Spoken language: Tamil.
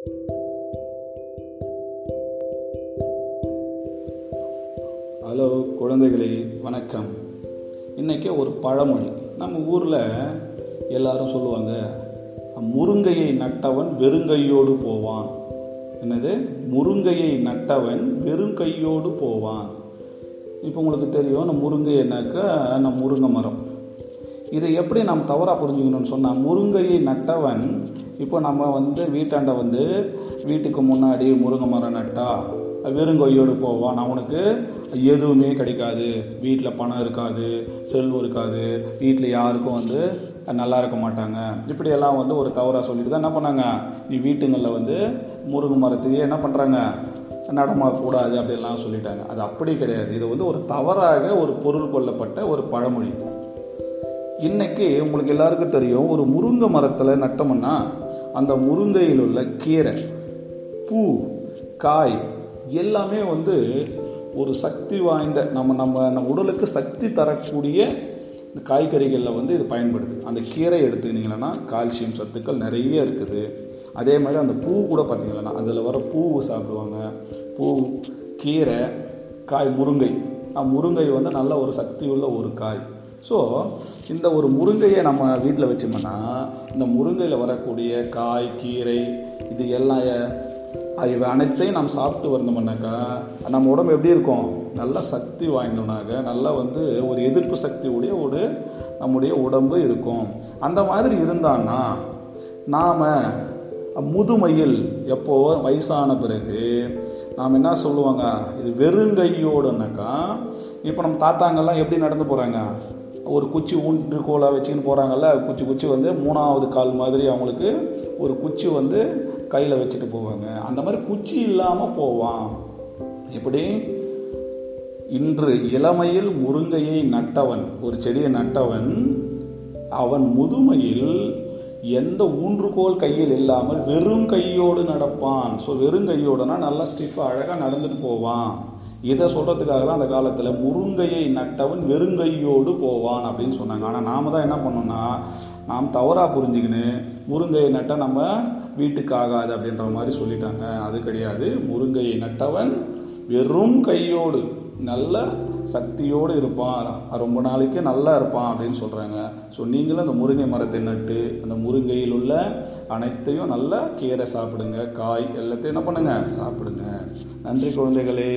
ஹலோ குழந்தைகளே வணக்கம். இன்றைக்கி ஒரு பழமொழி. நம்ம ஊரில் எல்லாரும் சொல்லுவாங்க முருங்கையை நட்டவன் வெறுங்கையோடு போவான். என்னது? முருங்கையை நட்டவன் வெறுங்கையோடு போவான். இப்போ உங்களுக்கு தெரியும் நம்ம முருங்கை என்னக்கா? நம்ம முருங்கை மரம். இதை எப்படி நாம் தவறாக புரிஞ்சுக்கணும்னு சொன்னால் முருங்கையை நட்டவன் இப்போ நம்ம வந்து வீட்டாண்ட வந்து வீட்டுக்கு முன்னாடி முருங்கை மரம் நட்டா வெறுங்கொய்யோடு போவான் அவனுக்கு எதுவுமே கிடைக்காது. வீட்டில் பணம் இருக்காது செல்வம் இருக்காது. வீட்டில் யாருக்கும் வந்து நல்லா இருக்க மாட்டாங்க. இப்படியெல்லாம் வந்து ஒரு தவறாக சொல்லிட்டு தான் என்ன பண்ணாங்க? நீ வீட்டுங்களில் வந்து முருங்கை மரத்தையே என்ன பண்ணுறாங்க நடமாடக்கூடாது அப்படிலாம் சொல்லிட்டாங்க. அது அப்படி கிடையாது. இது வந்து ஒரு தவறாக ஒரு பொருள் கொள்ளப்பட்ட ஒரு பழமொழி. இன்னைக்கு உங்களுக்கு எல்லாருக்கும் தெரியும் ஒரு முருங்கை மரத்தில் நட்டோம்னா அந்த முருங்கையில் உள்ள கீரை பூ காய் எல்லாமே வந்து ஒரு சக்தி வாய்ந்த நம்ம நம்ம நம்ம உடலுக்கு சக்தி தரக்கூடிய இந்த காய்கறிகளில் வந்து இது பயன்படுது. அந்த கீரை எடுத்துக்கிட்டிங்கன்னா கால்சியம் சத்துக்கள் நிறைய இருக்குது. அதே மாதிரி அந்த பூ கூட பார்த்திங்கன்னா அதில் வர பூவு சாப்பிடுவாங்க. பூ கீரை காய் முருங்கை. முருங்கை வந்து நல்ல ஒரு சக்தி உள்ள ஒரு காய். ஸோ இந்த ஒரு முருங்கையை நம்ம வீட்டில் வச்சோம்னா இந்த முருங்கையில் வரக்கூடிய காய் கீரை இது எல்லாம் இவை அனைத்தையும் நம்ம சாப்பிட்டு வந்தோம்னாக்கா நம்ம உடம்பு எப்படி இருக்கும்? நல்ல சக்தி வாய்ந்தோம்னாக்க நல்லா வந்து ஒரு எதிர்ப்பு சக்தி உடைய ஒரு நம்முடைய உடம்பு இருக்கும். அந்த மாதிரி இருந்தான்னா நாம் முதுமையில் எப்போ வயசான பிறகு நாம் என்ன சொல்லுவாங்க? இது வெறுங்கையோடுனாக்கா இப்போ நம்ம தாத்தாங்கெல்லாம் எப்படி நடந்து போகிறாங்க ஒரு குச்சி ஊன்றுகோலாக வச்சுக்கின்னு போகிறாங்கல்ல குச்சி குச்சி வந்து மூணாவது கால் மாதிரி அவங்களுக்கு ஒரு குச்சி வந்து கையில் வச்சுட்டு போவாங்க. அந்த மாதிரி குச்சி இல்லாமல் போவான். எப்படி? இன்று இளமையில் முருங்கையை நட்டவன் ஒரு செடியை நட்டவன் அவன் முதுமையில் எந்த ஊன்றுகோல் கையில் இல்லாமல் வெறும் கையோடு நடப்பான். ஸோ வெறும் கையோடுனா நல்லா ஸ்டிஃபாக அழகாக நடந்துட்டு போவான். இதை சொல்கிறதுக்காக தான் அந்த காலத்தில் முருங்கையை நட்டவன் வெறுங்கையோடு போவான் அப்படின்னு சொன்னாங்க. ஆனால் நாம் தான் என்ன பண்ணோம்னா நாம் தவறாக புரிஞ்சுக்கின்னு முருங்கையை நட்டால் நம்ம வீட்டுக்கு ஆகாது அப்படின்ற மாதிரி சொல்லிட்டாங்க. அது கிடையாது. முருங்கையை நட்டவன் வெறும் கையோடு நல்ல சக்தியோடு இருப்பான். ரொம்ப நாளைக்கு நல்லா இருப்பான் அப்படின்னு சொல்கிறாங்க ஸோ நீங்களும் அந்த முருங்கை மரத்தை நட்டு அந்த முருங்கையில் உள்ள அனைத்தையும் நல்லா கீரை சாப்பிடுங்க. காய் எல்லாத்தையும் என்ன பண்ணுங்க? சாப்பிடுங்க. நன்றி குழந்தைகளே.